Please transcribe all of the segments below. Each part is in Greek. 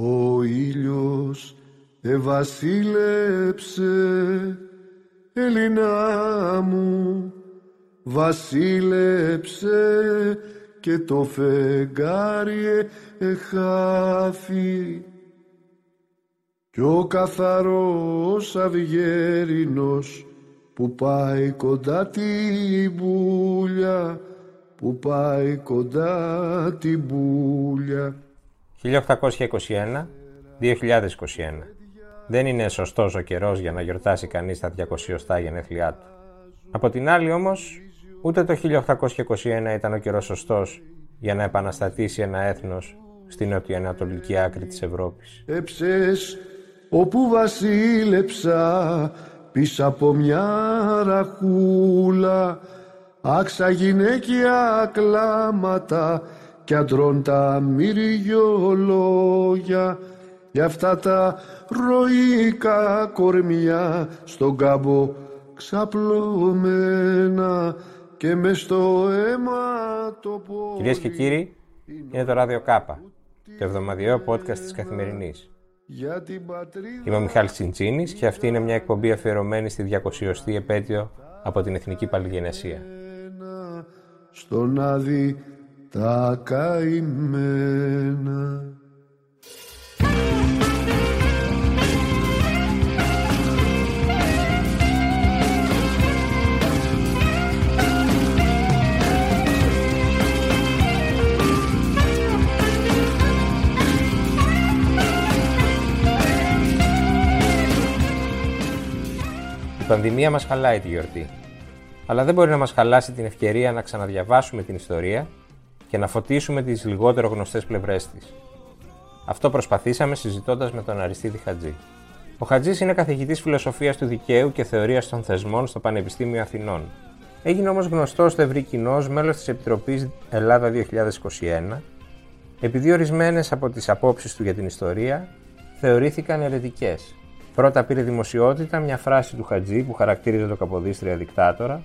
Ο ήλιος ευασίλεψε, Ελληνά μου, βασίλεψε και το φεγγάρι εχάφη. Κι ο καθαρός αυγέρινος που πάει κοντά την πουλιά που πάει κοντά την πουλιά 1821 2021 Δεν είναι σωστός ο καιρός για να γιορτάσει κανείς τα 200 γενέθλιά του. Από την άλλη όμως, ούτε το 1821 ήταν ο καιρός σωστός για να επαναστατήσει ένα έθνος στην νοτιοανατολική άκρη της Ευρώπης. Έψες όπου βασίλεψα πίσω από μια ραχούλα άξα γυναίκια κλάματα κι αντρών τα μυριολόγια για αυτά τα ροϊκά κορμιά στον κάμπο ξαπλωμένα και μες στο αίμα το πολύ... Κυρίες και κύριοι, είναι το Ράδιο Κάπα, το εβδομαδιαίο podcast της Καθημερινής. Για την πατρίδα Είμαι ο Μιχάλης Τσιντσίνης και αυτή είναι μια εκπομπή αφιερωμένη στη 200η επέτειο από την Εθνική Παλιγενεσία. στον άδει τα καημένα. Η πανδημία μας χαλάει τη γιορτή. Αλλά δεν μπορεί να μας χαλάσει την ευκαιρία να ξαναδιαβάσουμε την ιστορία και να φωτίσουμε τις λιγότερο γνωστές πλευρές της. Αυτό προσπαθήσαμε συζητώντας με τον Αριστίδη Χατζή. Ο Χατζής είναι καθηγητής φιλοσοφίας του δικαίου και θεωρίας των θεσμών στο Πανεπιστήμιο Αθηνών. Έγινε όμως γνωστός στο ευρύ κοινός μέλος της Επιτροπής Ελλάδα 2021, επειδή ορισμένες από τις απόψεις του για την ιστορία θεωρήθηκαν ερετικέ. Πρώτα πήρε δημοσιότητα μια φράση του Χατζή που χαρακτήριζε το Καποδίστρια δικτάτορα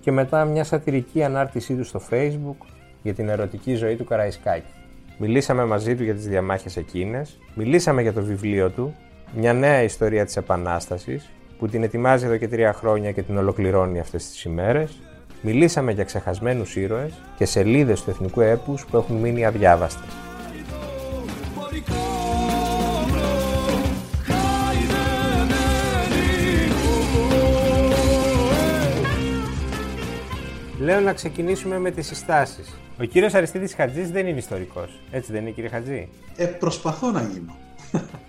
και μετά μια σατυρική ανάρτησή του στο facebook για την ερωτική ζωή του Καραϊσκάκη. Μιλήσαμε μαζί του για τις διαμάχες εκείνες, μιλήσαμε για το βιβλίο του, μια νέα ιστορία της Επανάστασης, που την ετοιμάζει εδώ και τρία χρόνια και την ολοκληρώνει αυτές τις ημέρες, μιλήσαμε για ξεχασμένους ήρωες και σελίδες του εθνικού έπους που έχουν μείνει αδιάβαστες. Λέω να ξεκινήσουμε με τις συστάσεις. Ο κύριος Αριστίδης Χατζής δεν είναι ιστορικός. Έτσι δεν είναι κύριε Χατζή; Ε, προσπαθώ να γίνω.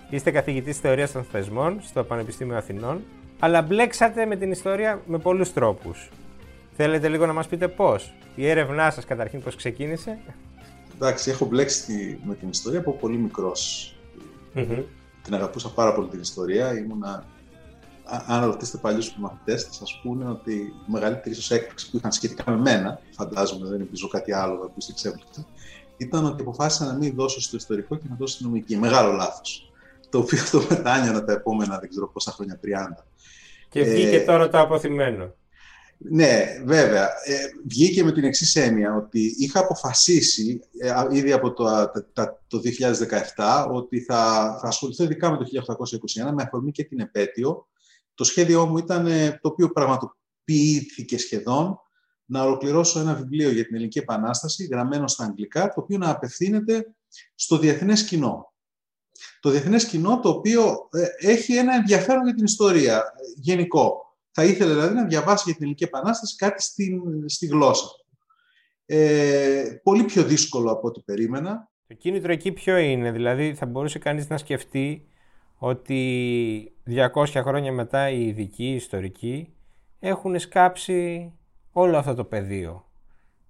Είστε καθηγητής θεωρίας των θεσμών στο Πανεπιστήμιο Αθηνών, αλλά μπλέξατε με την ιστορία με πολλούς τρόπους. Θέλετε λίγο να μας πείτε πώς; Η έρευνά σας καταρχήν πώς ξεκίνησε; Εντάξει, έχω μπλέξει τη- με την ιστορία από πολύ μικρός. Την αγαπούσα πάρα πολύ την ιστορία. Ήμουνα... Α- Αν ρωτήσετε παλιούς μαθητές, θα σας πούνε ότι η μεγαλύτερη ίσω έκπληξη που είχαν σχετικά με μένα, φαντάζομαι δεν ελπίζω κάτι άλλο να ακούσει εξέπληκτο, ήταν ότι αποφάσισα να μην δώσω στο ιστορικό και να δώσω στην νομική. Μεγάλο λάθος. Το οποίο το μετάνιωνα τα επόμενα δεν ξέρω πόσα χρόνια, 30. Και Ε, βγήκε τώρα το αποθυμένο. Ναι, βέβαια. Ε, βγήκε με την εξής έννοια ότι είχα αποφασίσει ε, α, ήδη από το, α, τα- τα- το 2017 ότι θα, θα ασχοληθώ ειδικά με το 1821 με αφορμή και την επέτειο. Το σχέδιό μου ήταν, ε, το οποίο πραγματοποιήθηκε σχεδόν, να ολοκληρώσω ένα βιβλίο για την Ελληνική Επανάσταση, γραμμένο στα αγγλικά, το οποίο να απευθύνεται στο διεθνές κοινό. Το διεθνές κοινό το οποίο ε, έχει ένα ενδιαφέρον για την ιστορία ε, γενικό. Θα ήθελε δηλαδή να διαβάσει για την Ελληνική Επανάσταση κάτι στην, στη γλώσσα. του. Ε, πολύ πιο δύσκολο από ό,τι περίμενα. Το κίνητρο εκεί ποιο είναι, δηλαδή θα μπορούσε κανείς να σκεφτεί ότι 200 χρόνια μετά οι ειδικοί, οι ιστορικοί έχουν σκάψει όλο αυτό το πεδίο.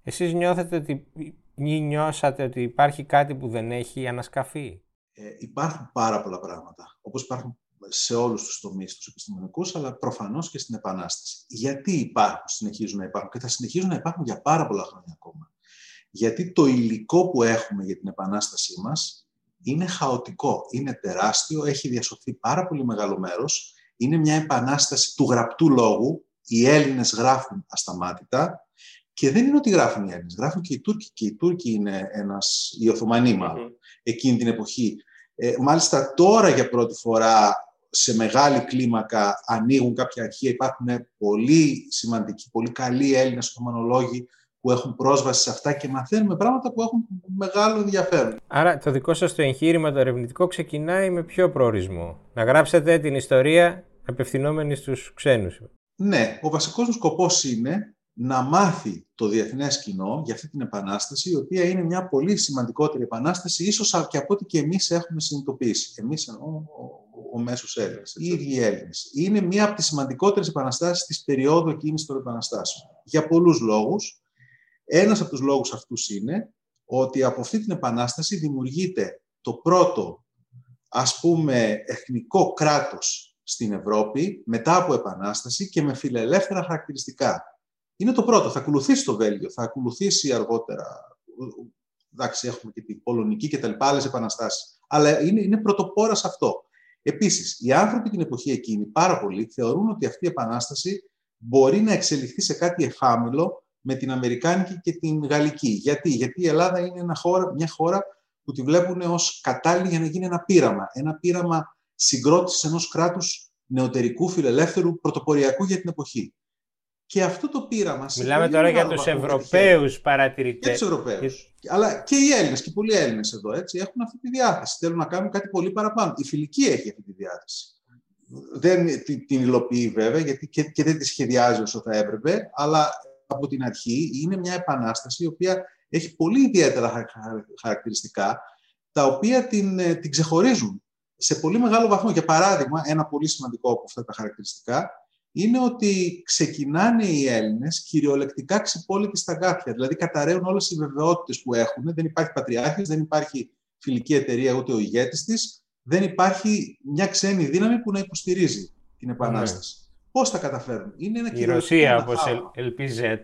Εσείς νιώθετε ότι, ή νιώσατε ότι υπάρχει κάτι που δεν έχει ανασκαφεί; Ε, υπάρχουν πάρα πολλά πράγματα, όπως υπάρχουν σε όλους τους τομείς τους επιστημονικούς, αλλά προφανώς και στην Επανάσταση. Γιατί υπάρχουν, συνεχίζουν να υπάρχουν και θα συνεχίζουν να υπάρχουν για πάρα πολλά χρόνια ακόμα. Γιατί το υλικό που έχουμε για την Επανάστασή μας είναι χαοτικό, είναι τεράστιο, έχει διασωθεί πάρα πολύ μεγάλο μέρος, είναι μια επανάσταση του γραπτού λόγου, οι Έλληνες γράφουν ασταμάτητα. Και δεν είναι ότι γράφουν οι Έλληνες, γράφουν και οι Τούρκοι. Και οι Τούρκοι είναι ένας, οι Οθωμανοί μάλλον, εκείνη την εποχή. Ε, μάλιστα τώρα για πρώτη φορά σε μεγάλη κλίμακα ανοίγουν κάποια αρχεία. Υπάρχουν πολύ σημαντικοί, πολύ καλοί Έλληνες οθωμανολόγοι που έχουν πρόσβαση σε αυτά και μαθαίνουμε πράγματα που έχουν μεγάλο ενδιαφέρον. Άρα το δικό σας το εγχείρημα το ερευνητικό ξεκινάει με ποιο προορισμό; Να γράψετε την ιστορία απευθυνόμενη στους ξένους. Ναι, ο βασικός μου σκοπός είναι να μάθει το διεθνές κοινό για αυτή την επανάσταση, η οποία είναι μια πολύ σημαντικότερη επανάσταση, ίσως και από ό,τι και εμείς έχουμε συνειδητοποιήσει. Εμείς εννοώ ο, ο μέσος Έλληνας, οι ίδιοι Έλληνες. Είναι μια από τις σημαντικότερες επαναστάσεις της περίοδου εκείνης των επαναστάσεων. Για πολλούς λόγους. Ένας από τους λόγους αυτούς είναι ότι από αυτή την επανάσταση δημιουργείται το πρώτο, ας πούμε, εθνικό κράτος στην Ευρώπη μετά από επανάσταση και με φιλελεύθερα χαρακτηριστικά. Είναι το πρώτο. Θα ακολουθήσει το Βέλγιο, θα ακολουθήσει αργότερα. Εντάξει, έχουμε και την Πολωνική και τα λοιπά, άλλες επαναστάσεις. Αλλά είναι, είναι πρωτοπόρας σε αυτό. Επίσης, οι άνθρωποι την εποχή εκείνη πάρα πολλοί θεωρούν ότι αυτή η επανάσταση μπορεί να εξελιχθεί σε κάτι εφάμιλο με την Αμερικάνικη και την Γαλλική. Γιατί, Γιατί η Ελλάδα είναι ένα χώρα, μια χώρα που τη βλέπουν ως κατάλληλη για να γίνει ένα πείραμα. Ένα πείραμα συγκρότησης ενός κράτους νεωτερικού, φιλελεύθερου, πρωτοποριακού για την εποχή. Και αυτό το πείραμα... Μιλάμε τώρα για τους Ευρωπαίους παρατηρητές. Και τους Ευρωπαίους. Αλλά και οι Έλληνες και πολλοί Έλληνες εδώ έτσι, έχουν αυτή τη διάθεση. Θέλουν να κάνουν κάτι πολύ παραπάνω. Η φιλική έχει αυτή τη διάθεση. Δεν την υλοποιεί βέβαια γιατί και, και δεν τη σχεδιάζει όσο θα έπρεπε, αλλά από την αρχή είναι μια επανάσταση η οποία έχει πολύ ιδιαίτερα χαρακτηριστικά τα οποία την, ε, την ξεχωρίζουν σε πολύ μεγάλο βαθμό. Για παράδειγμα, ένα πολύ σημαντικό από αυτά τα χαρακτηριστικά είναι ότι ξεκινάνε οι Έλληνες κυριολεκτικά ξυπόλοιτοι στα γάτια. Δηλαδή καταραίουν όλες οι βεβαιότητες που έχουν. Δεν υπάρχει πατριάρχης, δεν υπάρχει φιλική εταιρεία ούτε ο ηγέτης της. Δεν υπάρχει μια ξένη δύναμη που να υποστηρίζει την Επανάσταση. Ναι. Πώς θα καταφέρουν. Είναι ένα η Ρωσία, όπως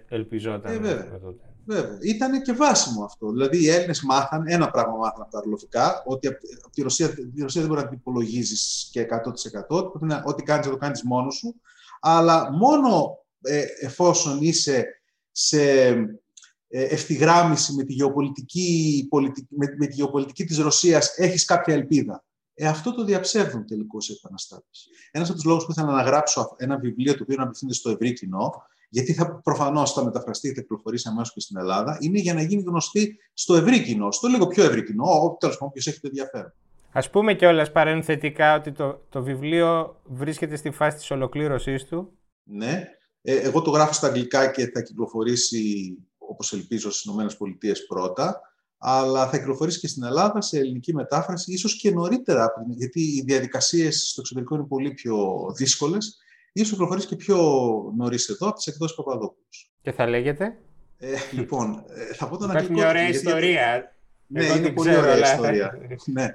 ελπιζόταν. Ε, βέβαια. Βέβαια. Ήταν και βάσιμο αυτό. Δηλαδή οι Έλληνες μάθαν, ένα πράγμα μάθαν από τα αρλοφικά, ότι από τη Ρωσία, τη Ρωσία δεν μπορεί να την υπολογίζεις και 100%. Ό,τι κάνεις, θα το κάνεις μόνος σου αλλά μόνο ε, εφόσον είσαι σε ε, ευθυγράμμιση με τη γεωπολιτική, με, με τη γεωπολιτική της Ρωσίας έχεις κάποια ελπίδα. Ε, αυτό το διαψεύδουν τελικώς οι επαναστάτες. Ένας από τους λόγους που ήθελα να γράψω ένα βιβλίο το οποίο να απευθύνεται στο ευρύ κοινό, γιατί θα προφανώς θα μεταφραστεί και θα κυκλοφορήσει αμέσως και στην Ελλάδα, είναι για να γίνει γνωστή στο ευρύ κοινό, στο λίγο πιο ευρύ κοινό, τέλος πάντων, ποιο έχει το ενδιαφέρον. Α πούμε κιόλας παρενθετικά ότι το, το βιβλίο βρίσκεται στη φάση της ολοκλήρωσής του. Ναι. Ε, εγώ το γράφω στα αγγλικά και θα κυκλοφορήσει, όπως ελπίζω, στις ΗΠΑ πρώτα, αλλά θα κυκλοφορήσει και στην Ελλάδα σε ελληνική μετάφραση, ίσως και νωρίτερα, γιατί οι διαδικασίες στο εξωτερικό είναι πολύ πιο δύσκολες, ίσως κυκλοφορήσει και πιο νωρίς εδώ, από τις εκδόσεις Παπαδόπουλος. Και θα λέγεται; Ε, λοιπόν, ε, θα πω τον αγγλικό... Υπάρχει μια ωραία ιστορία. Ναι, είναι πολύ ωραία ιστορία. ναι.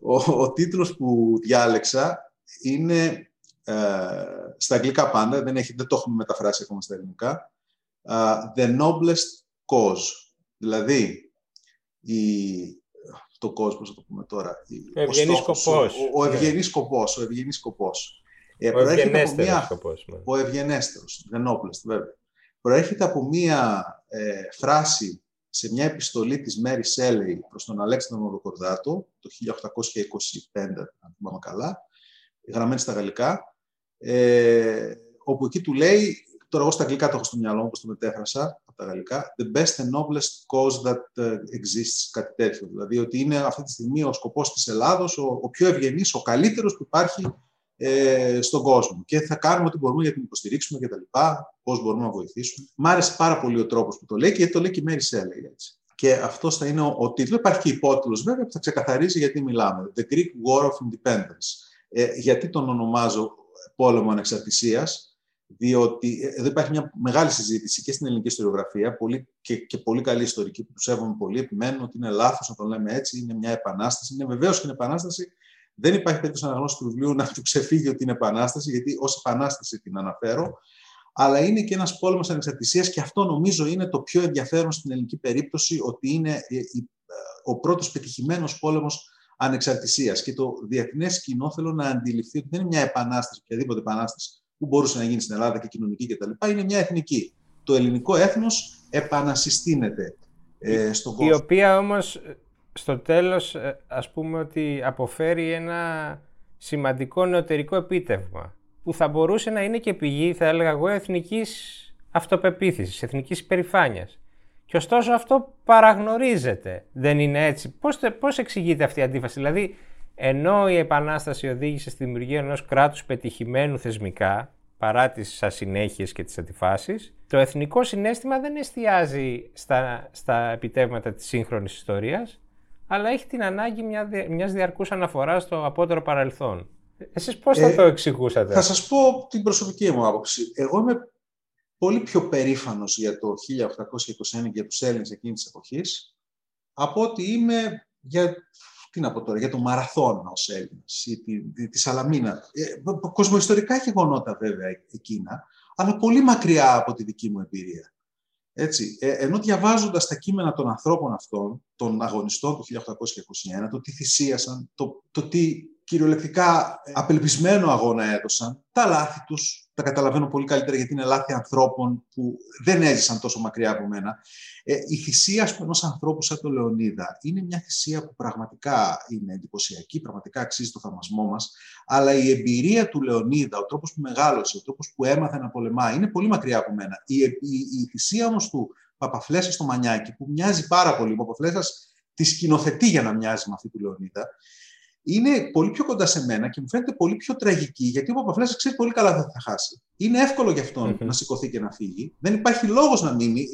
Ο, ο τίτλος που διάλεξα είναι ε, στα αγγλικά πάντα, δεν, έχει, δεν το έχουμε μεταφράσει ακόμα στα ελληνικά. the noblest cause. Δηλαδή, η, το cause, πώς θα το πούμε τώρα. Ο ευγενής σκοπός. Ο, ο ναι. ευγενής σκοπός. Ο ευγενής σκοπός. Ε, ο ευγενέστερος σκοπός. Ναι. Ο ευγενέστερος, the noblest, βέβαια. Προέρχεται από μία ε, φράση σε μια επιστολή της Μέρι Σέλεϊ προς τον Αλέξανδρο Μοροκορδάτο το 1825, αν θυμάμαι καλά, γραμμένη στα γαλλικά, ε, όπου εκεί του λέει, τώρα εγώ στα αγγλικά το έχω στο μυαλό μου, όπως το μετέφρασα από τα γαλλικά, «the best and noblest cause that uh, exists», κάτι τέτοιο. Δηλαδή ότι είναι αυτή τη στιγμή ο σκοπός της Ελλάδος, ο, ο πιο ευγενής, ο καλύτερος που υπάρχει ε, στον κόσμο. Και θα κάνουμε ό,τι μπορούμε για να την υποστηρίξουμε και τα λοιπά, πώς μπορούμε να βοηθήσουμε. Μ' άρεσε πάρα πολύ ο τρόπος που το λέει και το λέει και η Μέρη Σέλεγ, έτσι. Και αυτός θα είναι ο, ο τίτλος. Υπάρχει και υπότιτλος βέβαια που θα ξεκαθαρίζει γιατί μιλάμε. The Greek War of Independence. Ε, γιατί τον ονομάζω πόλεμο ανεξαρτησίας, διότι εδώ υπάρχει μια μεγάλη συζήτηση και στην ελληνική ιστοριογραφία πολύ, και, και πολύ καλή ιστορική που τους σέβομαι πολύ, επιμένουν ότι είναι λάθος να το λέμε έτσι, είναι μια επανάσταση. Είναι βεβαίως και είναι επανάσταση. Δεν υπάρχει περίπτωση αναγνώση του βιβλίου να του ξεφύγει ότι είναι επανάσταση, γιατί ως επανάσταση την αναφέρω. Αλλά είναι και ένας πόλεμος ανεξαρτησίας και αυτό νομίζω είναι το πιο ενδιαφέρον στην ελληνική περίπτωση, ότι είναι ε, ε, ο πρώτος πετυχημένος πόλεμος ανεξαρτησίας. Και το διεθνές κοινό θέλω να αντιληφθεί ότι δεν είναι μια επανάσταση, οποιαδήποτε επανάσταση που μπορούσε να γίνει στην Ελλάδα και κοινωνική κτλ. Είναι μια εθνική. Το ελληνικό έθνος επανασυστήνεται ε, στον κόσμο. Η οποία όμως στο τέλος ε, ας πούμε ότι αποφέρει ένα σημαντικό νεωτερικό επίτευγμα που θα μπορούσε να είναι και πηγή, θα έλεγα εγώ, εθνικής αυτοπεποίθησης, εθνικής υπερηφάνειας. Και ωστόσο αυτό παραγνωρίζεται. Δεν είναι έτσι. Πώς, πώς εξηγείται αυτή η αντίφαση; Δηλαδή, ενώ η Επανάσταση οδήγησε στη δημιουργία ενός κράτους πετυχημένου θεσμικά, παρά τις ασυνέχειες και τις αντιφάσεις, το εθνικό συνέστημα δεν εστιάζει στα, στα επιτεύγματα της σύγχρονης ιστορίας, αλλά έχει την ανάγκη μια, μιας διαρκούς αναφοράς στο απότερο παρελθόν. Εσείς πώς θα ε, το εξηγούσατε; Θα σας πω την προσωπική μου άποψη. Εγώ είμαι πολύ πιο περήφανος για το 1821 και για τους Έλληνες εκείνης της εποχής, από ότι είμαι για, τι να πω τώρα, για το μαραθώνα ως Έλληνας ή τη, τη, τη Σαλαμίνα. Ε, κοσμοϊστορικά γεγονότα βέβαια εκείνα, αλλά πολύ μακριά από τη δική μου εμπειρία. Έτσι, ε, ενώ διαβάζοντας τα κείμενα των ανθρώπων αυτών, των αγωνιστών του 1821, το τι θυσίασαν, το, το τι κυριολεκτικά απελπισμένο αγώνα έδωσαν, τα λάθη τους, τα καταλαβαίνω πολύ καλύτερα γιατί είναι λάθη ανθρώπων που δεν έζησαν τόσο μακριά από μένα. Ε, η θυσία ενό ενός ανθρώπους σαν τον Λεωνίδα είναι μια θυσία που πραγματικά είναι εντυπωσιακή, πραγματικά αξίζει το θαυμασμό μας, αλλά η εμπειρία του Λεωνίδα, ο τρόπος που μεγάλωσε, ο τρόπος που έμαθε να πολεμάει, είναι πολύ μακριά από μένα. Η, η, η θυσία όμως του Παπαφλέσσα στο Μανιάκι, που μοιάζει πάρα πολύ, ο Παπαφλέσσας τη σκηνοθετεί για να μοιάζει με αυτή του Λεωνίδα, είναι πολύ πιο κοντά σε μένα και μου φαίνεται πολύ πιο τραγική, γιατί ο Παπαφλέσσας ξέρει πολύ καλά ότι θα χάσει. Είναι εύκολο για αυτον να σηκωθεί και να φύγει. Δεν υπάρχει λόγος να μείνει.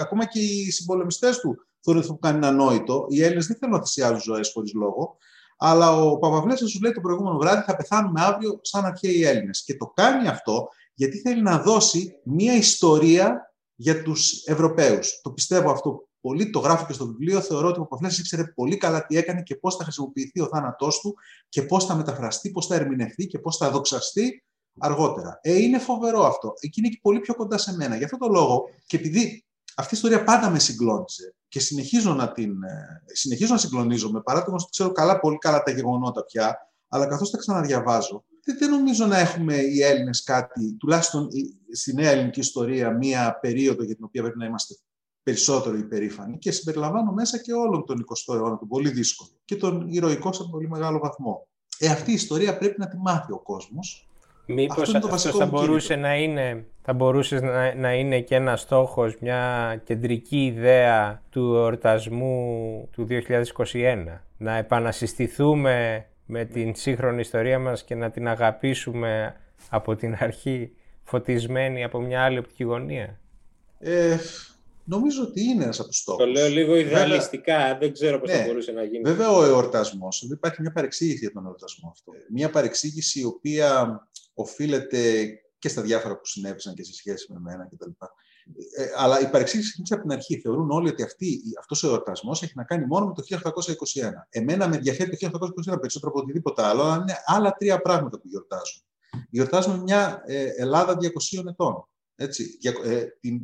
Ακόμα και οι συμπολεμιστές του θεωρούν ότι κάνει ανόητο. Οι Έλληνες δεν θέλουν να θυσιάζουν ζωές χωρίς λόγο. Αλλά ο Παπαφλέσσας σου λέει το προηγούμενο βράδυ θα πεθάνουμε αύριο σαν αρχαίοι Έλληνες. Και το κάνει αυτό γιατί θέλει να δώσει μία ιστορία για τους Ευρωπαίους. Το πιστεύω αυτό πολύ, το γράφω και στο βιβλίο, θεωρώ ότι ο Παπαφλέσσας ήξερε πολύ καλά τι έκανε και πώς θα χρησιμοποιηθεί ο θάνατός του και πώς θα μεταφραστεί, πώς θα ερμηνευτεί και πώς θα δοξαστεί αργότερα. Ε, είναι φοβερό αυτό. Εκεί είναι και πολύ πιο κοντά σε μένα. Γι' αυτό το λόγο και επειδή αυτή η ιστορία πάντα με συγκλώνησε και συνεχίζω να, την, ε, συνεχίζω να συγκλονίζομαι, παρά το ότι ξέρω καλά, πολύ καλά τα γεγονότα πια, αλλά καθώς τα ξαναδιαβάζω, δεν, νομίζω να έχουμε οι Έλληνες κάτι, τουλάχιστον στη νέα ελληνική ιστορία, μία περίοδο για την οποία πρέπει να είμαστε περισσότερο υπερήφανη και συμπεριλαμβάνω μέσα και όλον τον 20ο αιώνα, τον πολύ δύσκολο και τον ηρωικό σε πολύ μεγάλο βαθμό. Ε, αυτή η ιστορία πρέπει να τη μάθει ο κόσμος. Μήπως αυτό, αυτός θα μπορούσε, να είναι, θα μπορούσε να, να είναι και ένας στόχος, μια κεντρική ιδέα του εορτασμού του 2021. Να επανασυστηθούμε με την σύγχρονη ιστορία μας και να την αγαπήσουμε από την αρχή φωτισμένη από μια άλλη οπτική γωνία. Ε, Νομίζω ότι είναι ένας από τους στόχους. Το λέω λίγο ιδεαλιστικά, δεν ξέρω πώς ναι, θα μπορούσε να γίνει. Βέβαια, ο εορτασμός, υπάρχει μια παρεξήγηση για τον εορτασμό αυτό. Μια παρεξήγηση η οποία οφείλεται και στα διάφορα που συνέβησαν και σε σχέση με εμένα κτλ. Ε, αλλά η παρεξήγηση ξεκίνησε από την αρχή. Θεωρούν όλοι ότι αυτός ο εορτασμός έχει να κάνει μόνο με το 1821. Εμένα με ενδιαφέρει το 1821 περισσότερο από οτιδήποτε άλλο, αλλά είναι άλλα τρία πράγματα που γιορτάζουν. Γιορτάζουμε μια ε, Ελλάδα 200 ετών. Έτσι, ε, την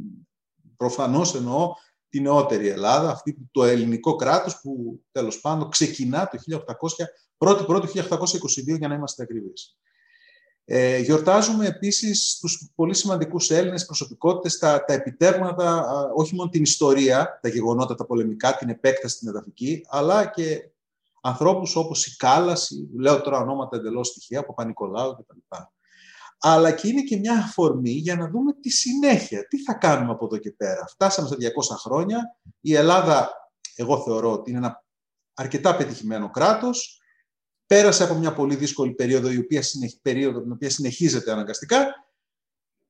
προφανώς εννοώ την νεότερη Ελλάδα, αυτή, το ελληνικό κράτος που τέλος πάντων ξεκινά το 1800, 1η 1822 για να είμαστε ακριβείς. Ε, γιορτάζουμε επίσης τους πολύ σημαντικούς Έλληνες προσωπικότητες, τα, τα επιτεύγματα, όχι μόνο την ιστορία, τα γεγονότα, τα πολεμικά, την επέκταση, την εδαφική, αλλά και ανθρώπους όπως η Κάλαση, λέω τώρα ονόματα εντελώς στοιχεία, από Πανικολάου κτλ αλλά και είναι και μια αφορμή για να δούμε τη συνέχεια. Τι θα κάνουμε από εδώ και πέρα. Φτάσαμε στα 200 χρόνια. Η Ελλάδα, εγώ θεωρώ ότι είναι ένα αρκετά πετυχημένο κράτος. Πέρασε από μια πολύ δύσκολη περίοδο, η οποία, περίοδο, την οποία συνεχίζεται αναγκαστικά.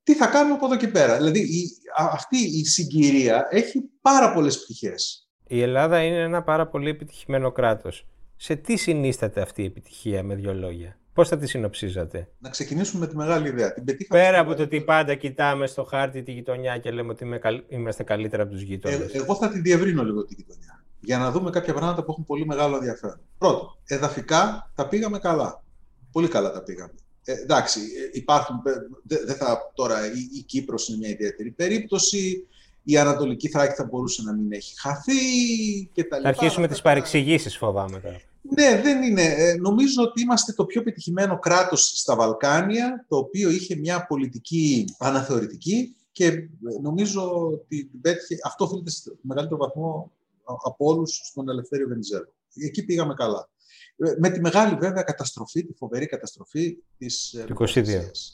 Τι θα κάνουμε από εδώ και πέρα. Δηλαδή, η, αυτή η συγκυρία έχει πάρα πολλές πτυχές. Η Ελλάδα είναι ένα πάρα πολύ επιτυχημένο κράτος. Σε τι συνίσταται αυτή η επιτυχία, με δύο λόγια; Πώς θα τη συνοψίζατε, Να ξεκινήσουμε με τη μεγάλη ιδέα. Την Πέρα από το ότι πάντα κοιτάμε στο χάρτη τη γειτονιά και λέμε ότι είμαστε καλύτερα από τους γείτονες. Ε, εγώ θα τη διευρύνω λίγο τη γειτονιά. Για να δούμε κάποια πράγματα που έχουν πολύ μεγάλο ενδιαφέρον. Πρώτον, εδαφικά τα πήγαμε καλά. Πολύ καλά τα πήγαμε. Ε, εντάξει, ε, υπάρχουν. Δεν δε θα, τώρα η, η Κύπρος είναι μια ιδιαίτερη περίπτωση. Η Ανατολική Θράκη θα μπορούσε να μην έχει χαθεί κτλ. Θα αρχίσουμε τις παρεξηγήσεις, φοβάμαι τώρα. Ναι, δεν είναι. Ε, νομίζω ότι είμαστε το πιο πετυχημένο κράτος στα Βαλκάνια, το οποίο είχε μια πολιτική αναθεωρητική και ε, νομίζω ότι πέτυχε, αυτό οφείλεται στο μεγαλύτερο βαθμό από όλους στον Ελευθέριο Βενιζέλο. Εκεί πήγαμε καλά. Ε, με τη μεγάλη βέβαια καταστροφή, τη φοβερή καταστροφή της ε,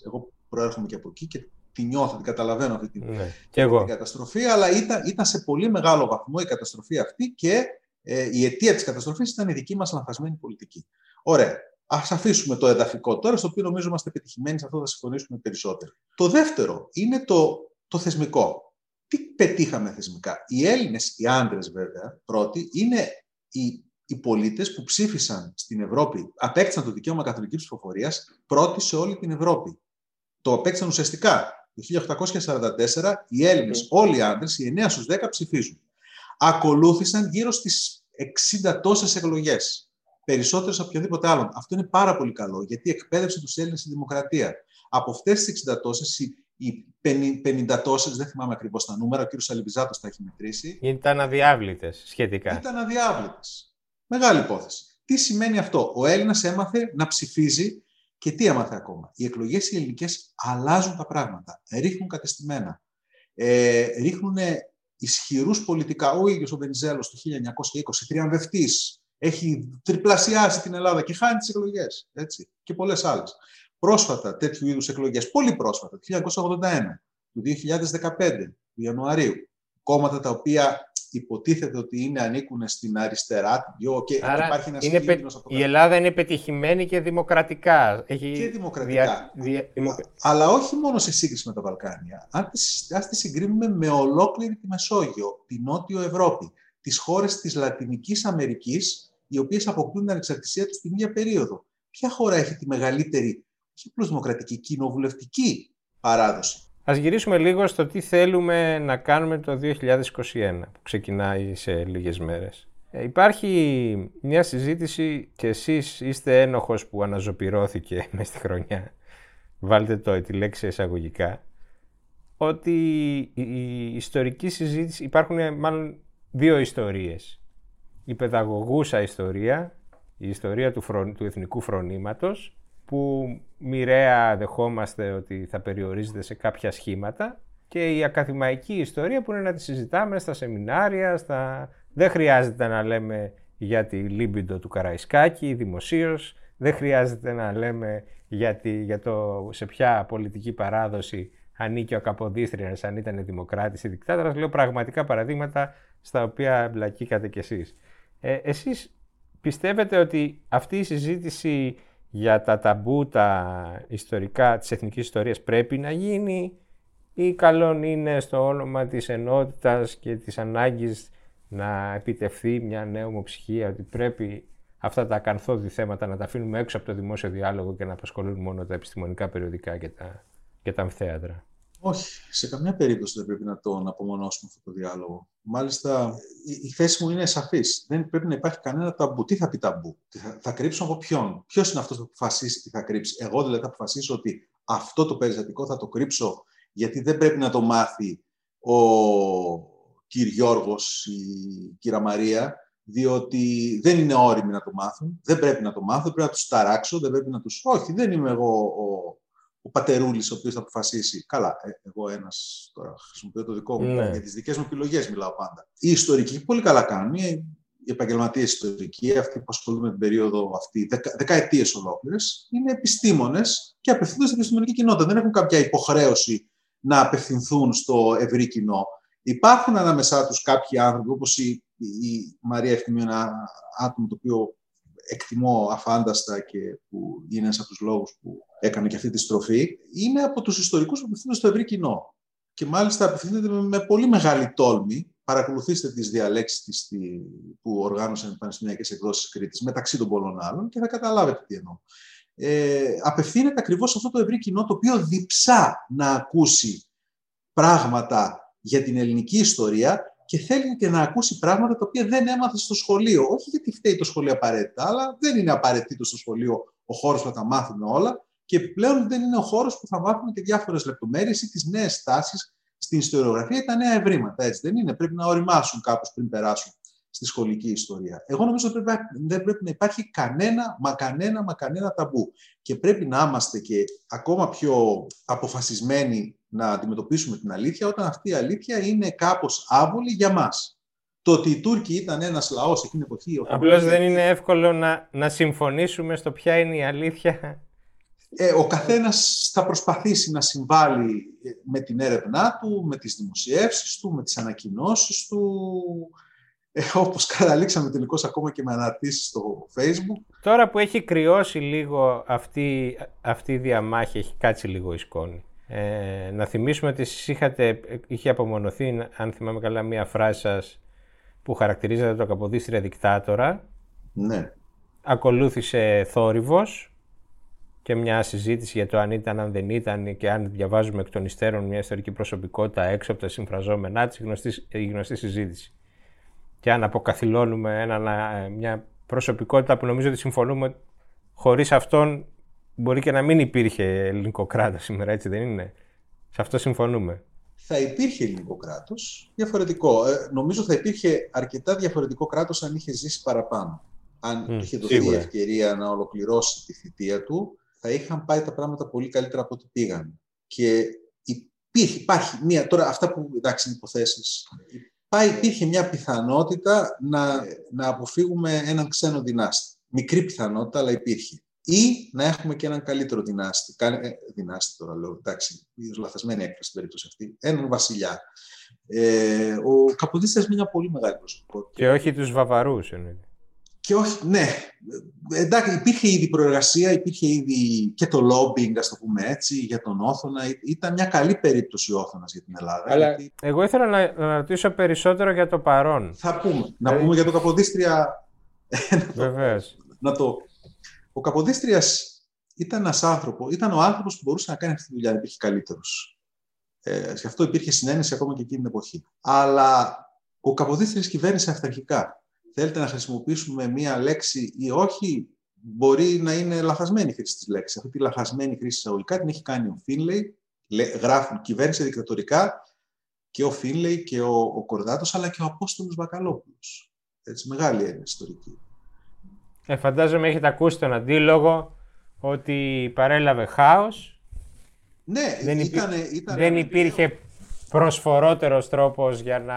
Εγώ προέρχομαι και από εκεί και τη νιώθω, την καταλαβαίνω αυτή την, ναι, την καταστροφή, αλλά ήταν, ήταν σε πολύ μεγάλο βαθμό η καταστροφή αυτή και ε, η αιτία της καταστροφής ήταν η δική μας λανθασμένη πολιτική. Ωραία. Α αφήσουμε το εδαφικό τώρα, στο οποίο νομίζω είμαστε πετυχημένοι, σε αυτό θα συμφωνήσουμε περισσότερο. Το δεύτερο είναι το, το θεσμικό. Τι πετύχαμε θεσμικά; Οι Έλληνες, οι άντρες βέβαια, πρώτοι, είναι οι, οι πολίτες που ψήφισαν στην Ευρώπη, απέκτησαν το δικαίωμα καθολικής ψηφοφορίας πρώτοι σε όλη την Ευρώπη. Το απέκτησαν ουσιαστικά. Το 1844 οι Έλληνες, όλοι οι άντρες, οι 9 στους 10 ψηφίζουν. Ακολούθησαν γύρω στις 60 τόσες εκλογές περισσότερες από οποιοδήποτε άλλον. Αυτό είναι πάρα πολύ καλό, γιατί εκπαίδευσε τους Έλληνες η δημοκρατία. Από αυτές τις 60 τόσες, οι 50 τόσες, δεν θυμάμαι ακριβώς τα νούμερα, ο κ. Σαλιμπιζάτο τα έχει μετρήσει. Ήταν αδιάβλητες σχετικά. Ήταν αδιάβλητες. Μεγάλη υπόθεση. Τι σημαίνει αυτό; Ο Έλληνας έμαθε να ψηφίζει και τι έμαθε ακόμα; Οι εκλογές οι ελληνικές αλλάζουν τα πράγματα. Ρίχνουν κατεστημένα. Ε, ρίχνουν ισχυρούς πολιτικά. Ο ίδιος ο Βενιζέλος το 1920, θριαμβευτή, έχει τριπλασιάσει την Ελλάδα και χάνει τις εκλογές. Και πολλές άλλες. Πρόσφατα τέτοιου είδους εκλογές, πολύ πρόσφατα, το 1981, του 2015, του Ιανουαρίου, κόμματα τα οποία υποτίθεται ότι είναι ανήκουν στην αριστερά και Άρα υπάρχει ένας είναι πε... Η Ελλάδα είναι πετυχημένη και δημοκρατικά. Έχει και δημοκρατικά. Δια... Αλλά όχι μόνο σε σύγκριση με τα Βαλκάνια. Αν τη, τη συγκρίνουμε με ολόκληρη τη Μεσόγειο, τη Νότιο Ευρώπη, τις χώρες της Λατινικής Αμερικής οι οποίες αποκτούν την ανεξαρτησία τους στην ίδια περίοδο. Ποια χώρα έχει τη μεγαλύτερη, όχι απλώ δημοκρατική, κοινοβουλευτική παράδοση; Ας γυρίσουμε λίγο στο τι θέλουμε να κάνουμε το 2021, που ξεκινάει σε λίγες μέρες. Ε, υπάρχει μια συζήτηση και εσείς είστε ένοχος που αναζωπηρώθηκε μες στη χρονιά. Βάλτε το, τη λέξη εισαγωγικά. Ότι η ιστορική συζήτηση, υπάρχουν μάλλον δύο ιστορίες η παιδαγωγούσα ιστορία, η ιστορία του, του εθνικού φρονήματος, που μοιραία δεχόμαστε ότι θα περιορίζεται σε κάποια σχήματα και η ακαδημαϊκή ιστορία που είναι να τη συζητάμε στα σεμινάρια, στα... δεν χρειάζεται να λέμε για τη λίμπιντο του Καραϊσκάκη δημοσίως, δεν χρειάζεται να λέμε για, για το σε ποια πολιτική παράδοση ανήκει ο Καποδίστριας, αν ήταν δημοκράτης ή δικτάτορας. Λέω πραγματικά παραδείγματα στα οποία εμπλακήκατε κι εσείς. Ε, εσείς πιστεύετε ότι αυτή η συζήτηση για τα ταμπού, τα ιστορικά της εθνικής ιστορίας πρέπει να γίνει ή καλό είναι στο όνομα της ενότητας και της ανάγκης να επιτευχθεί μια νέα ομοψυχία ότι πρέπει αυτά τα ακαθόδη θέματα να τα αφήνουμε έξω από το δημόσιο διάλογο και να απασχολούν μόνο τα επιστημονικά περιοδικά και τα, και τα αμφθέατρα. Όχι, σε καμία περίπτωση δεν πρέπει να τον απομονώσουμε αυτό το διάλογο. Μάλιστα, η, θέση μου είναι σαφής. Δεν πρέπει να υπάρχει κανένα ταμπού. Τι θα πει ταμπού, θα, θα κρύψω από ποιον; Ποιος είναι αυτός που αποφασίσει τι θα κρύψει; Εγώ δηλαδή θα αποφασίσω ότι αυτό το περιστατικό θα το κρύψω γιατί δεν πρέπει να το μάθει ο κύρι Γιώργος, η κύρα Μαρία, διότι δεν είναι όριμοι να το μάθουν, δεν πρέπει να το μάθουν, δεν πρέπει να τους ταράξω, δεν πρέπει να τους... Όχι, δεν είμαι εγώ ο ο πατερούλης ο οποίος θα αποφασίσει. Καλά, ε, εγώ ένας τώρα χρησιμοποιώ το δικό μου, ναι. για τις δικές μου επιλογές μιλάω πάντα. Οι ιστορικοί πολύ καλά κάνουν, οι επαγγελματίες ιστορικοί, αυτοί που ασχολούνται με την περίοδο αυτή, δεκα, δεκαετίες ολόκληρες, είναι επιστήμονες και απευθύνονται στην επιστημονική κοινότητα. Δεν έχουν κάποια υποχρέωση να απευθυνθούν στο ευρύ κοινό. Υπάρχουν ανάμεσά τους κάποιοι άνθρωποι, όπως η, η Μαρία Ευθυμίου, ένα άτομο το οποίο εκτιμώ αφάνταστα και που είναι ένας από τους λόγους που έκανε και αυτή τη στροφή, είναι από τους ιστορικούς που απευθύνονται στο ευρύ κοινό. Και μάλιστα απευθύνεται με πολύ μεγάλη τόλμη. Παρακολουθήστε τις διαλέξεις της που οργάνωσαν οι πανεπιστημιακές εκδόσεις Κρήτης μεταξύ των πολλών άλλων και θα καταλάβετε τι εννοώ. Ε, απευθύνεται ακριβώς σε αυτό το ευρύ κοινό το οποίο διψά να ακούσει πράγματα για την ελληνική ιστορία και θέλει και να ακούσει πράγματα τα οποία δεν έμαθε στο σχολείο. Όχι γιατί φταίει το σχολείο απαραίτητα, αλλά δεν είναι απαραίτητο στο σχολείο ο χώρος που θα τα μάθουμε όλα και επιπλέον δεν είναι ο χώρος που θα μάθουμε και διάφορες λεπτομέρειες ή τις νέες τάσει στην ιστοριογραφία ή τα νέα ευρήματα. Έτσι δεν είναι. Πρέπει να οριμάσουν κάπως πριν περάσουν στη σχολική ιστορία. Εγώ νομίζω ότι δεν πρέπει να υπάρχει κανένα, μα κανένα, μα κανένα ταμπού. Και πρέπει να είμαστε και ακόμα πιο αποφασισμένοι να αντιμετωπίσουμε την αλήθεια όταν αυτή η αλήθεια είναι κάπως άβολη για μας. Το ότι οι Τούρκοι ήταν ένας λαός εκείνη την εποχή... Απλώς δεν είναι εύκολο να, να συμφωνήσουμε στο ποια είναι η αλήθεια. Ε, ο καθένας θα προσπαθήσει να συμβάλλει με την έρευνά του, με τις δημοσιεύσεις του, με τις ανακοινώσεις του, ε, όπως καταλήξαμε τελικώς ακόμα και με αναρτήσεις στο facebook. Τώρα που έχει κρυώσει λίγο αυτή, αυτή η διαμάχη, έχει κάτσει λίγο η σκόνη. Ε, να θυμίσουμε ότι εσείς είχατε, είχε απομονωθεί, αν θυμάμαι καλά, μία φράση σας που χαρακτηρίζατε το Καποδίστρια δικτάτορα. Ναι. Ακολούθησε θόρυβος και μια συζήτηση για το αν ήταν, αν δεν ήταν και αν διαβάζουμε εκ των υστέρων μια ιστορική προσωπικότητα έξω από τα συμφραζόμενά της, γνωστή, η γνωστή συζήτηση. Και αν αποκαθιλώνουμε ένα, μια προσωπικότητα που νομίζω ότι συμφωνούμε χωρίς αυτόν μπορεί και να μην υπήρχε ελληνικό κράτο σήμερα, έτσι δεν είναι; Σε αυτό συμφωνούμε. Θα υπήρχε ελληνικό κράτο, διαφορετικό. Ε, νομίζω θα υπήρχε αρκετά διαφορετικό κράτος αν είχε ζήσει παραπάνω. Αν mm, είχε δοθεί η ευκαιρία να ολοκληρώσει τη θητεία του, θα είχαν πάει τα πράγματα πολύ καλύτερα από ό,τι πήγαν. Και υπήρχε, υπάρχει μία, τώρα αυτά που εντάξει είναι υποθέσεις, υπήρχε μια πιθανότητα να, να αποφύγουμε έναν ξένο δυνάστη. Μικρή πιθανότητα, αλλά υπήρχε ή να έχουμε και έναν καλύτερο δυνάστη. Ε, δυνάστη τώρα λέω, εντάξει, λαθασμένη έκφραση στην περίπτωση αυτή. Έναν βασιλιά. Ε, ο Καποδίστρια είναι μια πολύ μεγάλη προσωπικότητα. Και όχι τους Βαβαρούς εννοείται. Και όχι, ναι. Εντάξει, υπήρχε ήδη προεργασία, υπήρχε ήδη και το lobbying, ας το πούμε έτσι, για τον Όθωνα. Ήταν μια καλή περίπτωση ο Όθωνας για την Ελλάδα. Αλλά γιατί... εγώ ήθελα να, να ρωτήσω περισσότερο για το παρόν. Θα πούμε. Να ε, πούμε για το Καποδίστρια. Βεβαίως. να το ο Καποδίστριας ήταν ένας άνθρωπο, ήταν ο άνθρωπος που μπορούσε να κάνει αυτή τη δουλειά, δεν υπήρχε καλύτερος. Ε, γι' αυτό υπήρχε συνένεση ακόμα και εκείνη την εποχή. Αλλά ο Καποδίστριας κυβέρνησε αυταρχικά. Θέλετε να χρησιμοποιήσουμε μία λέξη ή όχι, μπορεί να είναι λαθασμένη η χρήση της λέξης. Αυτή τη λαθασμένη χρήση εισαγωγικά την έχει κάνει ο Φίνλεϊ. Γράφουν κυβέρνησε δικτατορικά και ο Φίνλεϊ και ο, ο Κορδάτος, αλλά και ο Απόστολος Βακαλόπουλος. Έτσι, μεγάλη έννοια ιστορική. Ε, φαντάζομαι έχετε ακούσει τον αντίλογο ότι παρέλαβε χάος. Ναι, δεν, ήταν, ήταν, δεν υπήρχε προσφορότερος τρόπος για να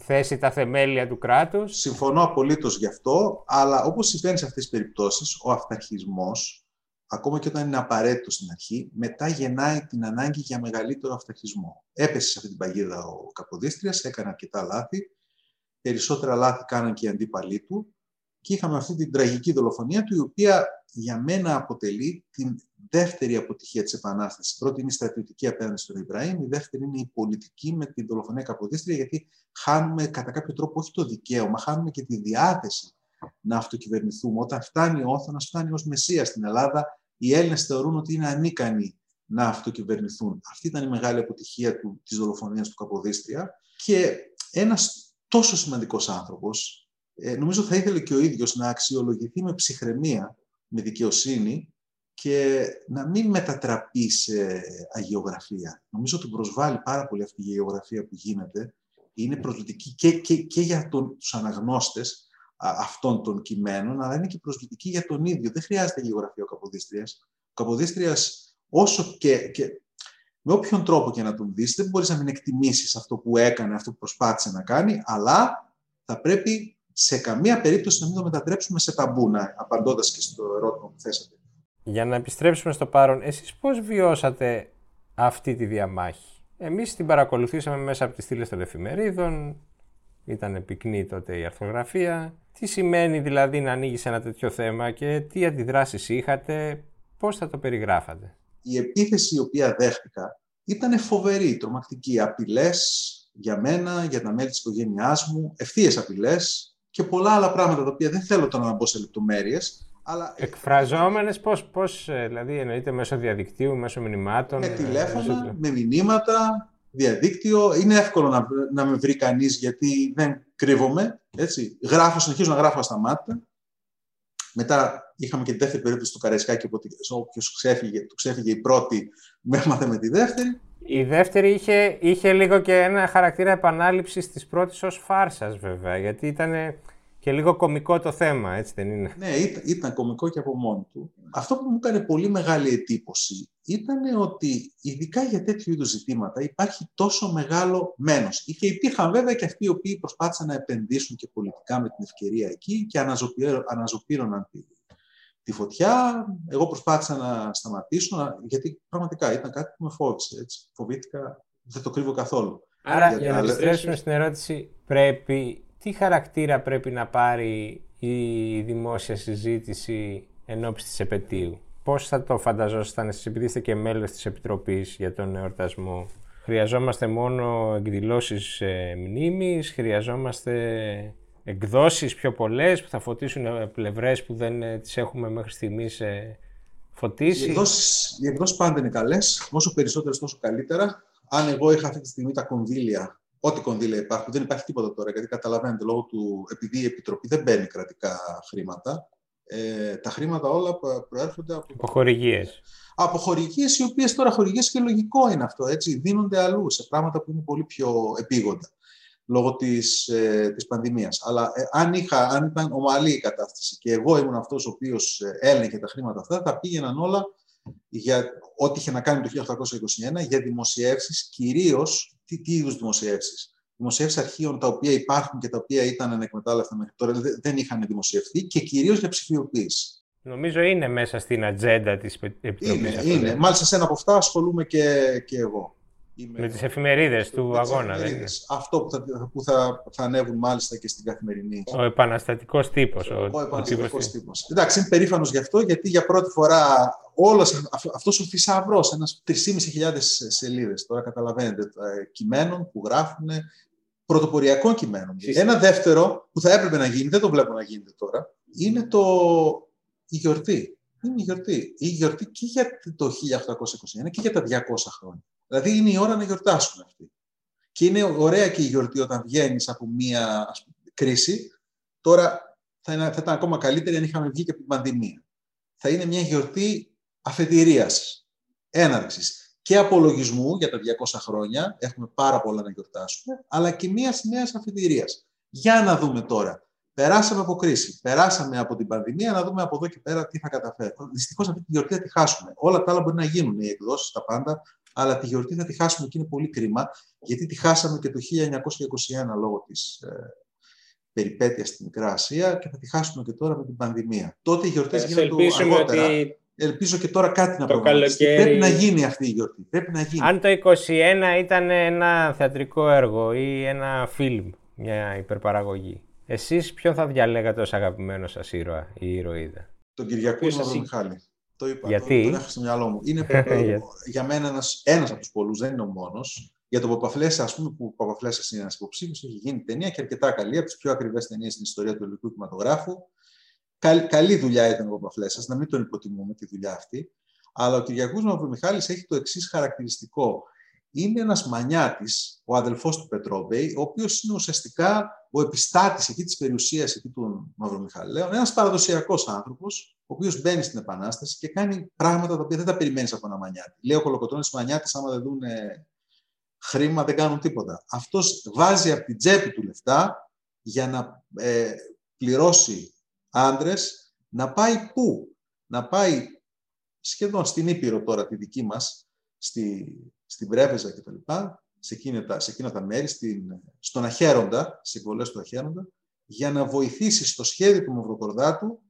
θέσει τα θεμέλια του κράτους. Συμφωνώ απολύτως γι' αυτό, αλλά όπως συμβαίνει σε αυτές τις περιπτώσεις, ο αυταρχισμός, ακόμα και όταν είναι απαραίτητο στην αρχή, μετά γεννάει την ανάγκη για μεγαλύτερο αυταρχισμό. Έπεσε σε αυτή την παγίδα ο Καποδίστριας, έκανε αρκετά λάθη, περισσότερα λάθη κάναν και οι αντίπαλοι του, και είχαμε αυτή την τραγική δολοφονία του, η οποία για μένα αποτελεί την δεύτερη αποτυχία της Επανάστασης. Η πρώτη είναι η στρατιωτική απέναντι στον Ιμπραήμ, η δεύτερη είναι η πολιτική με την δολοφονία Καποδίστρια, γιατί χάνουμε κατά κάποιο τρόπο όχι το δικαίωμα, χάνουμε και τη διάθεση να αυτοκυβερνηθούμε. Όταν φτάνει ο Όθωνας, φτάνει ως Μεσσίας στην Ελλάδα, οι Έλληνες θεωρούν ότι είναι ανίκανοι να αυτοκυβερνηθούν. Αυτή ήταν η μεγάλη αποτυχία του, της δολοφονίας του Καποδίστρια. Και ένας τόσο σημαντικός άνθρωπος, ε, νομίζω θα ήθελε και ο ίδιος να αξιολογηθεί με ψυχραιμία, με δικαιοσύνη και να μην μετατραπεί σε αγιογραφία. Νομίζω ότι προσβάλλει πάρα πολύ αυτή η αγιογραφία που γίνεται. Είναι προσβλητική και, και, και για τον, τους αναγνώστες α, αυτών των κειμένων, αλλά είναι και προσβλητική για τον ίδιο. Δεν χρειάζεται αγιογραφία ο Καποδίστριας. Ο Καποδίστριας, όσο και, και με όποιον τρόπο και να τον δεις, δεν μπορείς να μην εκτιμήσεις αυτό που έκανε, αυτό που προσπάθησε να κάνει, αλλά θα πρέπει σε καμία περίπτωση να μην το μετατρέψουμε σε ταμπούνα, απαντώντας και στο ερώτημα που θέσατε. Για να επιστρέψουμε στο παρόν, εσείς πώς βιώσατε αυτή τη διαμάχη; Εμείς την παρακολουθήσαμε μέσα από τις στήλες των εφημερίδων, ήταν πυκνή τότε η αρθρογραφία. Τι σημαίνει δηλαδή να ανοίγεις ένα τέτοιο θέμα και τι αντιδράσεις είχατε, πώς θα το περιγράφατε; Η επίθεση η οποία δέχτηκα ήταν φοβερή, τρομακτική. Απειλές για μένα, για τα μέλη της οικογένειάς μου, ευθείες απειλές, και πολλά άλλα πράγματα τα οποία δεν θέλω τώρα να μπω σε λεπτομέρειες. Αλλά... Εκφραζόμενες πώς, πώς, ε, δηλαδή εννοείται μέσω διαδικτύου, μέσω μηνυμάτων. Με ε, τηλέφωνα, μέσω... με μηνύματα, διαδίκτυο. Είναι εύκολο να, να με βρει κανείς γιατί δεν κρύβομαι. Έτσι. Γράφω, συνεχίζω να γράφω ασταμάτητα. Μετά είχαμε και τη δεύτερη περίπτωση του Καραϊσκάκη, οπότε όποιος ξέφυγε, του ξέφυγε η πρώτη, με έμαθε με τη δεύτερη. Η δεύτερη είχε, είχε λίγο και ένα χαρακτήρα επανάληψης της πρώτης ως φάρσας, βέβαια. Γιατί ήταν και Και λίγο κομικό το θέμα, έτσι δεν είναι; Ναι, ήταν, ήταν κομικό και από μόνο του. Αυτό που μου έκανε πολύ μεγάλη εντύπωση ήταν ότι ειδικά για τέτοιου είδους ζητήματα υπάρχει τόσο μεγάλο μένος. Και υπήρχαν βέβαια και αυτοί οι οποίοι προσπάθησαν να επενδύσουν και πολιτικά με την ευκαιρία εκεί και αναζωπήρωναν τη, τη φωτιά. Εγώ προσπάθησα να σταματήσω, γιατί πραγματικά ήταν κάτι που με φόβησε. Έτσι. Φοβήθηκα, δεν το κρύβω καθόλου. Άρα, για, για να επιστρέψουμε στην ερώτηση, πρέπει, τι χαρακτήρα πρέπει να πάρει η δημόσια συζήτηση ενώπιση της επαιτίου; Πώς θα το φανταζόσασταν εσείς, επειδή είστε και μέλος της Επιτροπής για τον εορτασμό; Χρειαζόμαστε μόνο εκδηλώσεις ε, μνήμης, χρειαζόμαστε εκδόσεις πιο πολλές που θα φωτίσουν ε, πλευρές που δεν ε, τις έχουμε μέχρι στιγμής ε, φωτίσει; Οι εκδόσεις, οι εκδόσεις πάντα είναι καλές, όσο περισσότερες τόσο καλύτερα. Αν εγώ είχα αυτή τη στιγμή τα κονδύλια, ό,τι κονδύλια υπάρχουν, δεν υπάρχει τίποτα τώρα, γιατί καταλαβαίνετε λόγω του, επειδή η Επιτροπή δεν παίρνει κρατικά χρήματα, ε, τα χρήματα όλα προέρχονται από... Από χορηγίες. Από χορηγίες, οι οποίες τώρα χορηγίες και λογικό είναι αυτό, έτσι, δίνονται αλλού σε πράγματα που είναι πολύ πιο επίγοντα λόγω της, ε, της πανδημίας. Αλλά ε, αν, είχα, αν ήταν ομαλή η κατάσταση και εγώ ήμουν αυτός ο οποίος ε, έλεγε τα χρήματα αυτά, θα πήγαιναν όλα για ό,τι είχε να κάνει το 1821 για δημοσιεύσεις, κυρίως τι, τι είδους δημοσιεύσεις; Δημοσιεύσεις αρχείων τα οποία υπάρχουν και τα οποία ήταν ανεκμετάλλευτα μέχρι τώρα, δεν είχαν δημοσιευθεί και κυρίως για ψηφιοποίηση. Νομίζω είναι μέσα στην ατζέντα της Επιτροπής. Είναι, είναι. Μάλιστα σε ένα από αυτά ασχολούμαι και, και εγώ. Με τις εφημερίδες του αγώνα, δεν Αυτό που, θα, που θα, θα ανέβουν μάλιστα και στην καθημερινή. Ο επαναστατικός τύπος. Ο, ο επαναστατικός τύπος. Εντάξει, είμαι περήφανος γι' αυτό, γιατί για πρώτη φορά όλος αυτός ο θησαυρός, ένας 3.500 σελίδες, τώρα καταλαβαίνετε, ε, κειμένων που γράφουν, πρωτοποριακών κειμένων. Ένα δεύτερο που θα έπρεπε να γίνει, δεν το βλέπω να γίνεται τώρα, είναι το, η γιορτή. Είναι η γιορτή. Η γιορτή και για το 1821 και για τα 200 χρόνια. Δηλαδή είναι η ώρα να γιορτάσουμε αυτή. Και είναι ωραία και η γιορτή όταν βγαίνεις από μία κρίση. Τώρα θα, είναι, θα ήταν ακόμα καλύτερη αν είχαμε βγει και από την πανδημία. Θα είναι μια γιορτή αφετηρίας, έναρξης και απολογισμού για τα 200 χρόνια. Έχουμε πάρα πολλά να γιορτάσουμε, αλλά και μια νέας αφετηρίας. Για να δούμε τώρα. Περάσαμε από κρίση. Περάσαμε από την πανδημία να δούμε από εδώ και πέρα τι θα καταφέρουμε. Δυστυχώς αυτή τη γιορτή θα τη χάσουμε. Όλα τα άλλα μπορεί να γίνουν, οι εκδόσεις, τα πάντα αλλά τη γιορτή θα τη χάσουμε και είναι πολύ κρίμα, γιατί τη χάσαμε και το 1921 λόγω της ε, περιπέτειας στην Μικρά Ασία και θα τη χάσουμε και τώρα με την πανδημία. Τότε οι γιορτές γίνονται αργότερα. Ότι... Ελπίζω και τώρα κάτι να προγραμματιστεί. Καλοκαίρι... Πρέπει να γίνει αυτή η γιορτή. Πρέπει να γίνει. Αν το 21 ήταν ένα θεατρικό έργο ή ένα φιλμ, μια υπερπαραγωγή, εσείς ποιον θα διαλέγατε ως αγαπημένος σας ήρωα ή ηρωίδα; Τον Κυριακό Μαυρομιχάλη. Το είπα, Γιατί; Το, το έχω στο μυαλό μου. Είναι για μένα ένας, ένας από τους πολλούς, δεν είναι ο μόνος. Για τον Παπαφλέσσα, ας πούμε, που ο Παπαφλέσσα είναι ένας υποψήφιος, έχει γίνει ταινία και αρκετά καλή, από τις πιο ακριβές ταινίες στην ιστορία του ελληνικού κινηματογράφου. Καλ, καλή δουλειά ήταν ο Παπαφλέσσα, να μην τον υποτιμούμε τη δουλειά αυτή. Αλλά ο Κυριακός Μαυρομιχάλης έχει το εξής χαρακτηριστικό. Είναι ένας μανιάτης, ο αδελφός του Πετρόβεϊ, ο οποίος είναι ουσιαστικά ο επιστάτης εκεί της περιουσίας εκεί των Μαυρομιχαλαίων, ένας παραδοσιακός άνθρωπος, ο οποίος μπαίνει στην Επανάσταση και κάνει πράγματα τα οποία δεν τα περιμένεις από ένα μανιάτη. Λέει ο κολοκοτρόνη μανιάτη, άμα δεν δουν χρήμα, δεν κάνουν τίποτα. Αυτός βάζει από την τσέπη του λεφτά για να ε, πληρώσει άντρες να πάει πού; Να πάει σχεδόν στην Ήπειρο τώρα τη δική μας, στη, στην Πρέβεζα κτλ. Σε εκείνα, τα, σε εκείνα τα μέρη, στην, στον Αχέροντα, στις συμβολές του Αχέροντα, για να βοηθήσει στο σχέδιο του Μαυροκορδάτου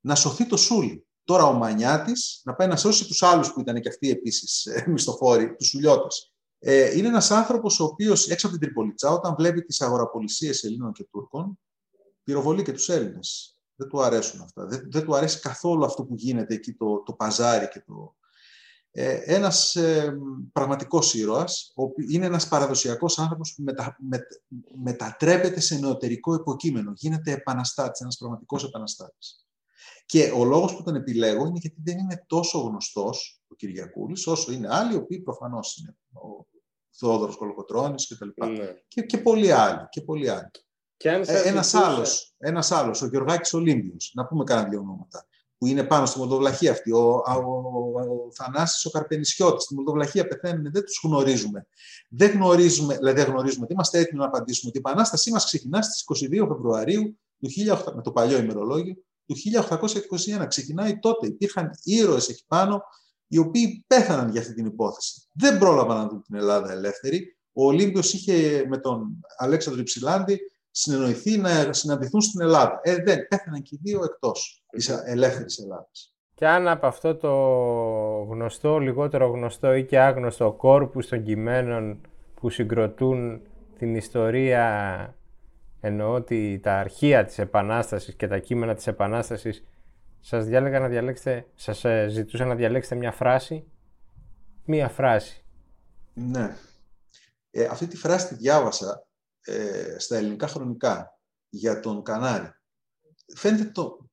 να σωθεί το Σούλι. Τώρα ο Μανιάτης να πάει να σώσει τους άλλους που ήταν και αυτοί επίσης ε, μισθοφόροι, τους Σουλιώτες. Ε, είναι ένας άνθρωπος ο οποίος έξω από την Τριπολιτσά, όταν βλέπει τις αγοραπολισίες Ελλήνων και Τούρκων, πυροβολεί και τους Έλληνες. Δεν του αρέσουν αυτά. Δεν, δεν του αρέσει καθόλου αυτό που γίνεται εκεί, το, το παζάρι και το. Ε, ένας ε, πραγματικός ήρωας, είναι ένας παραδοσιακός άνθρωπος που μετα, με, μετατρέπεται σε νεωτερικό υποκείμενο. Γίνεται επαναστάτης, ένας πραγματικός επαναστάτης. Και ο λόγος που τον επιλέγω είναι γιατί δεν είναι τόσο γνωστός ο Κυριακούλης, όσο είναι άλλοι, οι οποίοι προφανώς είναι ο Θόδωρος Κολοκοτρώνης και τα λοιπά. Ναι. Και, και πολλοί άλλοι. Και πολλοί άλλοι. Και αν ε, ένας, άλλος, ένας άλλος, ο Γεωργάκης Ολύμπιος, να πούμε κάνα δύο ονόματα, που είναι πάνω στη Μολδοβλαχία αυτή, ο, ο, ο, ο Θανάσης ο Καρπενισιώτης, στη Μολδοβλαχία πεθαίνουν, δεν τους γνωρίζουμε. Δεν γνωρίζουμε, δηλαδή δεν γνωρίζουμε, δεν είμαστε έτοιμοι να απαντήσουμε ότι η Επανάστασή μας ξεκινά στις 22 Φεβρουαρίου με το παλιό ημερολόγιο, του 1821. Ξεκινάει τότε. Υπήρχαν ήρωες εκεί πάνω, οι οποίοι πέθαναν για αυτή την υπόθεση. Δεν πρόλαβαν να δουν την Ελλάδα ελεύθερη. Ο Ολύμπιος είχε με τον Αλέξανδρο Υψηλάντη συνεννοηθεί να συναντηθούν στην Ελλάδα. Ε, δεν, πέθαναν και οι δύο εκτός της ελεύθερης Ελλάδας. Και αν από αυτό το γνωστό, λιγότερο γνωστό ή και άγνωστο κόρπους των κειμένων που συγκροτούν την ιστορία, εννοώ ότι τα αρχεία της Επανάστασης και τα κείμενα της Επανάστασης, σας διάλεγα να διαλέξετε, σας ε, ζητούσα να διαλέξετε μια φράση, μια φράση. Ναι. Ε, αυτή τη φράση τη διάβασα ε, στα ελληνικά χρονικά για τον Κανάρη. Φαίνεται το,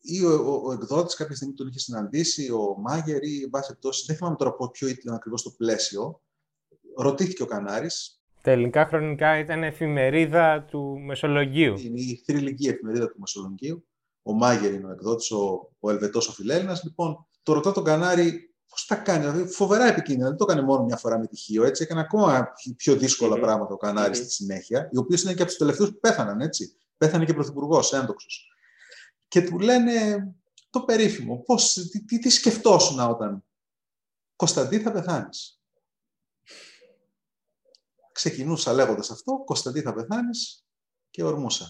ή ο, ο, ο εκδότης κάποια στιγμή τον είχε συναντήσει, ο Μάγερ ή εν πάση δεν θυμάμαι τώρα ποιο ήταν ακριβώς το πλαίσιο. Ρωτήθηκε ο Κανάρης. Τα ελληνικά χρονικά ήταν εφημερίδα του Μεσολογγίου. Είναι η θρηλυκή εφημερίδα του Μεσολογγίου. Ο Μάγερ είναι ο εκδότης, ο, ο Ελβετός ο Φιλέλληνα. Λοιπόν, το ρωτά τον Κανάρη πώς τα κάνει. Δηλαδή, φοβερά επικίνδυνα. Δεν το έκανε μόνο μια φορά με τυχείο. Έτσι. Έκανε ακόμα πιο δύσκολα mm-hmm. πράγματα ο Κανάρης mm-hmm. στη συνέχεια. Οι οποίες είναι και από τους τελευταίους που πέθαναν. Έτσι. Πέθανε και πρωθυπουργός, έντοξο και του λένε το περίφημο, πώς, τι, τι, τι σκεφτόσουν όταν Κωνσταντί θα πεθάνεις. Ξεκινούσα λέγοντας αυτό, Κωνσταντί θα πεθάνεις και ορμούσα.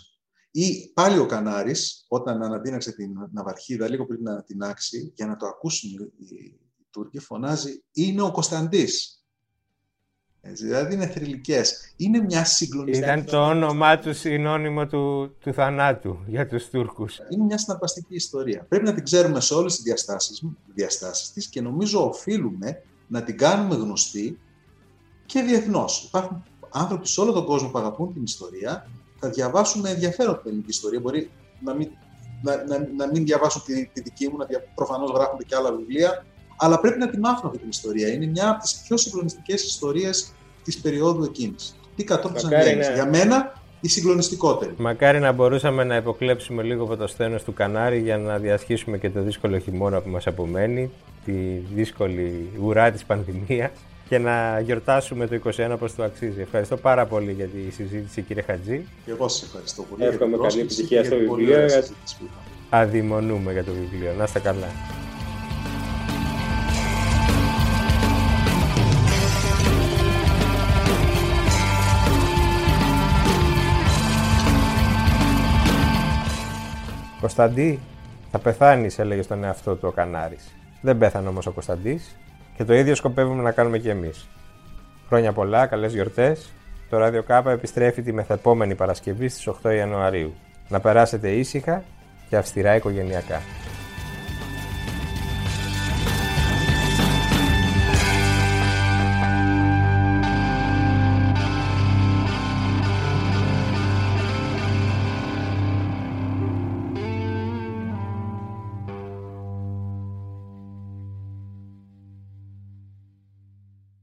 Ή πάλι ο Κανάρης, όταν αναδύναξε την ναυαρχίδα λίγο πριν να ανατινάξει, για να το ακούσουν οι Τούρκοι, φωνάζει «Είναι ο Κωνσταντής». δηλαδή είναι θρηλυκές. Είναι μια συγκλονιστική. Ήταν το όνομά του συνώνυμο του, του θανάτου για τους Τούρκους. Είναι μια συναρπαστική ιστορία. Πρέπει να την ξέρουμε σε όλες τις διαστάσεις της και νομίζω οφείλουμε να την κάνουμε γνωστή και διεθνώς. Υπάρχουν άνθρωποι σε όλο τον κόσμο που αγαπούν την ιστορία, θα διαβάσουν με ενδιαφέρον την ελληνική ιστορία. Μπορεί να μην, να, να, να μην διαβάσουν τη, τη δική μου, να δια, προφανώς γράφονται και άλλα βιβλία, αλλά πρέπει να τη μάθουν αυτή την ιστορία. Είναι μια από τις πιο συγκλονιστικές ιστορίες της περίοδου εκείνης. Τι κατόρθωσαν να... Για μένα, η συγκλονιστικότερη. Μακάρι να μπορούσαμε να υποκλέψουμε λίγο από το στένος του Κανάρι για να διασχίσουμε και το δύσκολο χειμώνα που μας απομένει, τη δύσκολη ουρά της πανδημίας και να γιορτάσουμε το 21 όπως το αξίζει. Ευχαριστώ πάρα πολύ για τη συζήτηση κύριε Χατζή. Και εγώ σας ευχαριστώ πολύ. Εύχομαι καλή επιτυχία στο βιβλίο. Αδειμονούμε για το βιβλίο. Να είστε καλά. Κωνσταντί, θα πεθάνεις, έλεγε στον εαυτό του ο Κανάρης. Δεν πέθανε όμως ο Κωνσταντής και το ίδιο σκοπεύουμε να κάνουμε κι εμείς. Χρόνια πολλά, καλές γιορτές. Το Ράδιο Κάπα επιστρέφει τη μεθεπόμενη Παρασκευή στις 8 Ιανουαρίου. Να περάσετε ήσυχα και αυστηρά οικογενειακά.